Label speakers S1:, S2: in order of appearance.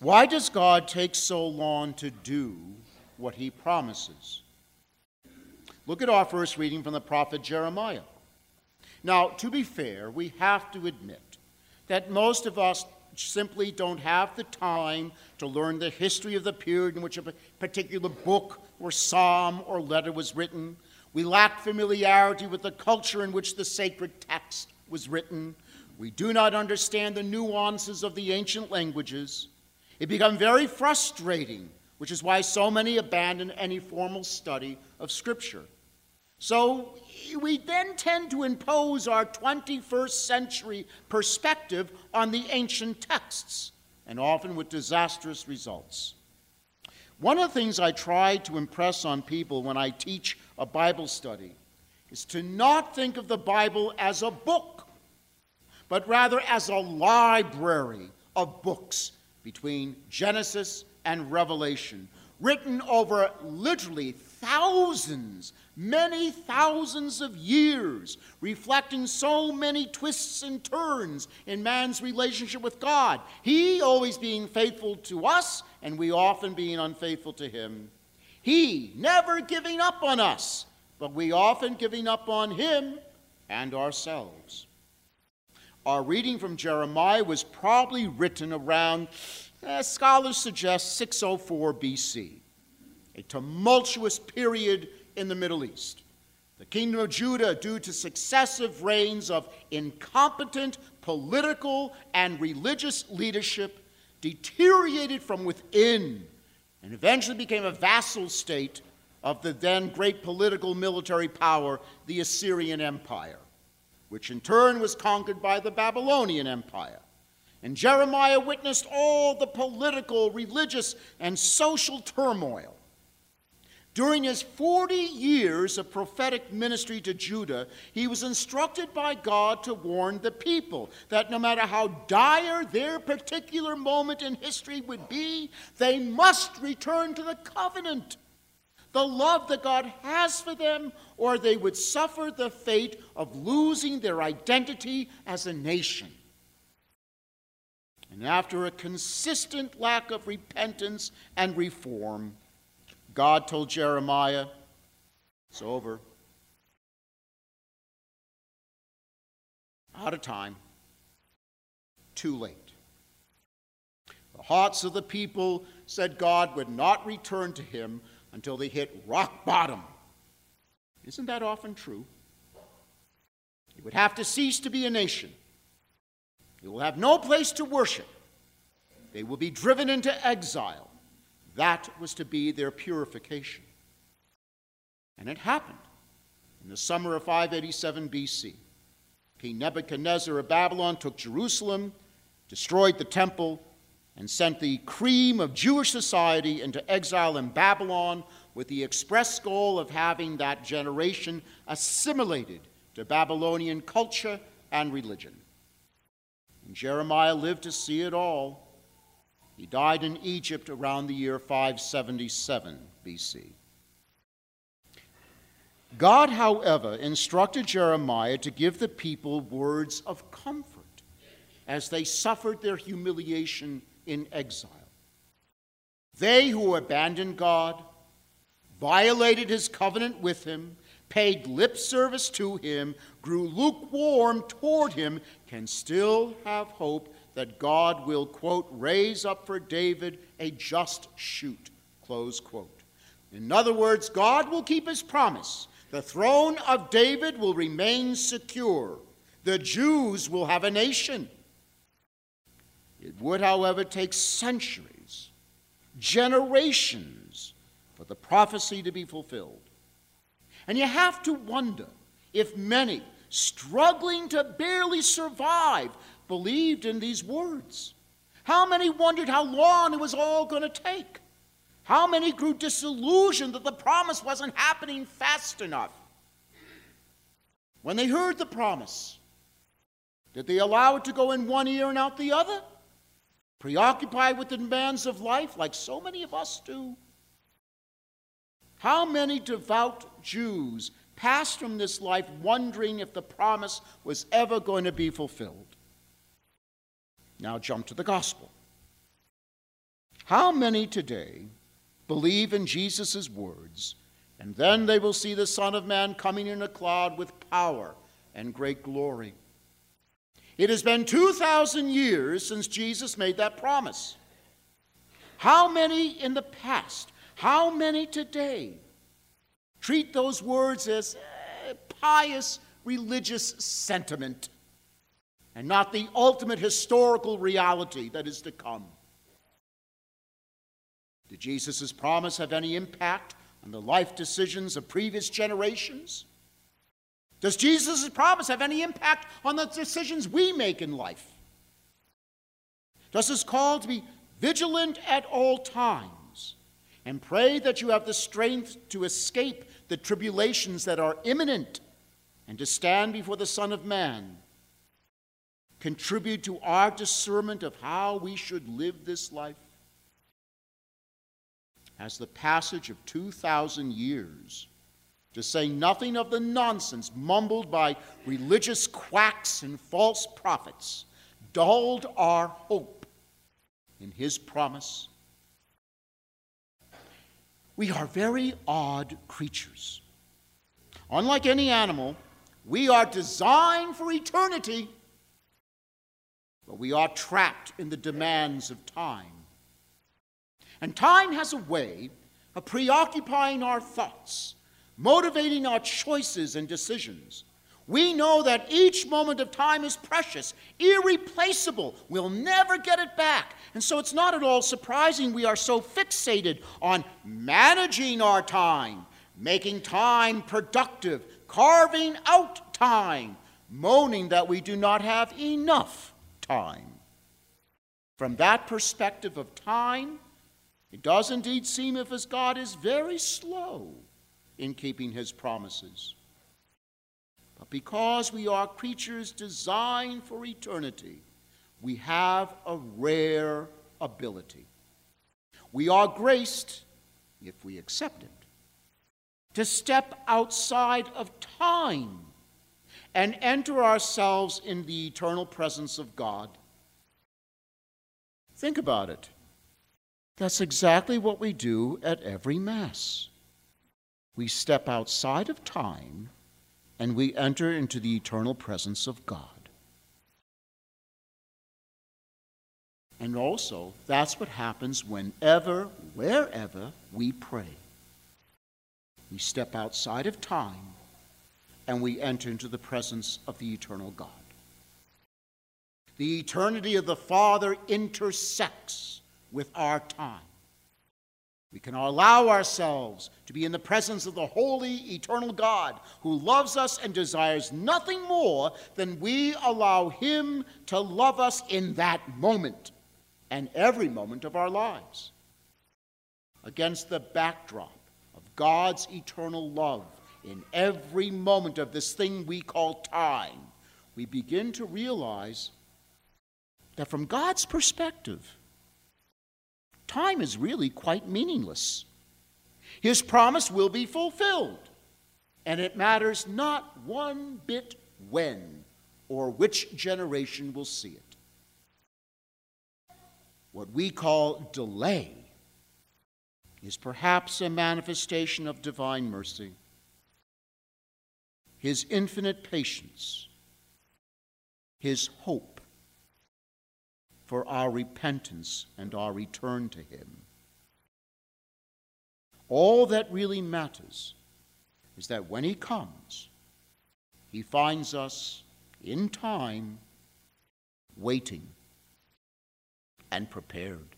S1: Why does God take so long to do what he promises? Look at our first reading from the prophet Jeremiah. Now, to be fair, we have to admit that most of us simply don't have the time to learn the history of the period in which a particular book or psalm or letter was written. We lack familiarity with the culture in which the sacred text was written. We do not understand the nuances of the ancient languages. It becomes very frustrating, which is why so many abandon any formal study of Scripture. So we then tend to impose our 21st century perspective on the ancient texts, and often with disastrous results. One of the things I try to impress on people when I teach a Bible study is to not think of the Bible as a book, but rather as a library of books between Genesis and Revelation, written over literally thousands, many thousands of years, reflecting so many twists and turns in man's relationship with God. He always being faithful to us, and we often being unfaithful to him. He never giving up on us, but we often giving up on him and ourselves. Our reading from Jeremiah was probably written around, eh, scholars suggest, 604 BC a tumultuous period in the Middle East. The kingdom of Judah, due to successive reigns of incompetent political and religious leadership, deteriorated from within and eventually became a vassal state of the then great political military power, the Assyrian Empire, which in turn was conquered by the Babylonian Empire. And Jeremiah witnessed all the political, religious, and social turmoil during his 40 years of prophetic ministry to Judah, he was instructed by God to warn the people that no matter how dire their particular moment in history would be, they must return to the covenant, the love that God has for them, or they would suffer the fate of losing their identity as a nation. And after a consistent lack of repentance and reform, God told Jeremiah, It's over. Out of time. Too late. The hearts of the people said God would not return to him until they hit rock bottom. Isn't that often true? He would have to cease to be a nation. He will have no place to worship. They will be driven into exile. That was to be their purification. And it happened in the summer of 587 BC. King Nebuchadnezzar of Babylon took Jerusalem, destroyed the temple, and sent the cream of Jewish society into exile in Babylon with the express goal of having that generation assimilated to Babylonian culture and religion. And Jeremiah lived to see it all. He died in Egypt around the year 577 BC. God, however, instructed Jeremiah to give the people words of comfort as they suffered their humiliation in exile. They who abandoned God, violated his covenant with him, paid lip service to him, grew lukewarm toward him, can still have hope that God will, quote, raise up for David a just shoot, close quote. In other words, God will keep his promise. The throne of David will remain secure. The Jews will have a nation. It would, however, take centuries, generations, for the prophecy to be fulfilled. And you have to wonder if many, struggling to barely survive, believed in these words? How many wondered how long it was all going to take? How many grew disillusioned that the promise wasn't happening fast enough? When they heard the promise, did they allow it to go in one ear and out the other? Preoccupied with the demands of life, like so many of us do? How many devout Jews passed from this life wondering if the promise was ever going to be fulfilled? Now jump to the gospel. How many today believe in Jesus' words, and then they will see the Son of Man coming in a cloud with power and great glory? It has been 2,000 years since Jesus made that promise. How many in the past, how many today treat those words as uh, pious religious sentiment and not the ultimate historical reality that is to come? Did Jesus' promise have any impact on the life decisions of previous generations? Does Jesus' promise have any impact on the decisions we make in life? Does his call to be vigilant at all times and pray that you have the strength to escape the tribulations that are imminent and to stand before the Son of Man contribute to our discernment of how we should live this life? As the passage of 2,000 years to say nothing of the nonsense mumbled by religious quacks and false prophets, dulled our hope in his promise. We are very odd creatures. Unlike any animal, we are designed for eternity, but we are trapped in the demands of time. And time has a way of preoccupying our thoughts motivating our choices and decisions. We know that each moment of time is precious, irreplaceable. We'll never get it back. And so it's not at all surprising we are so fixated on managing our time, making time productive, carving out time, moaning that we do not have enough time. From that perspective of time, it does indeed seem as if God is very slow in keeping his promises. But because we are creatures designed for eternity, we have a rare ability. We are graced, if we accept it, to step outside of time and enter ourselves in the eternal presence of God. Think about it. That's exactly what we do at every Mass we step outside of time and we enter into the eternal presence of God. And also, that's what happens whenever, wherever we pray. We step outside of time and we enter into the presence of the eternal God. The eternity of the Father intersects with our time. We can allow ourselves to be in the presence of the holy, eternal God who loves us and desires nothing more than we allow Him to love us in that moment and every moment of our lives. Against the backdrop of God's eternal love in every moment of this thing we call time, we begin to realize that from God's perspective, time is really quite meaningless. His promise will be fulfilled, and it matters not one bit when or which generation will see it. What we call delay is perhaps a manifestation of divine mercy, His infinite patience, His hope for our repentance and our return to Him. All that really matters is that when He comes, He finds us in time, waiting and prepared.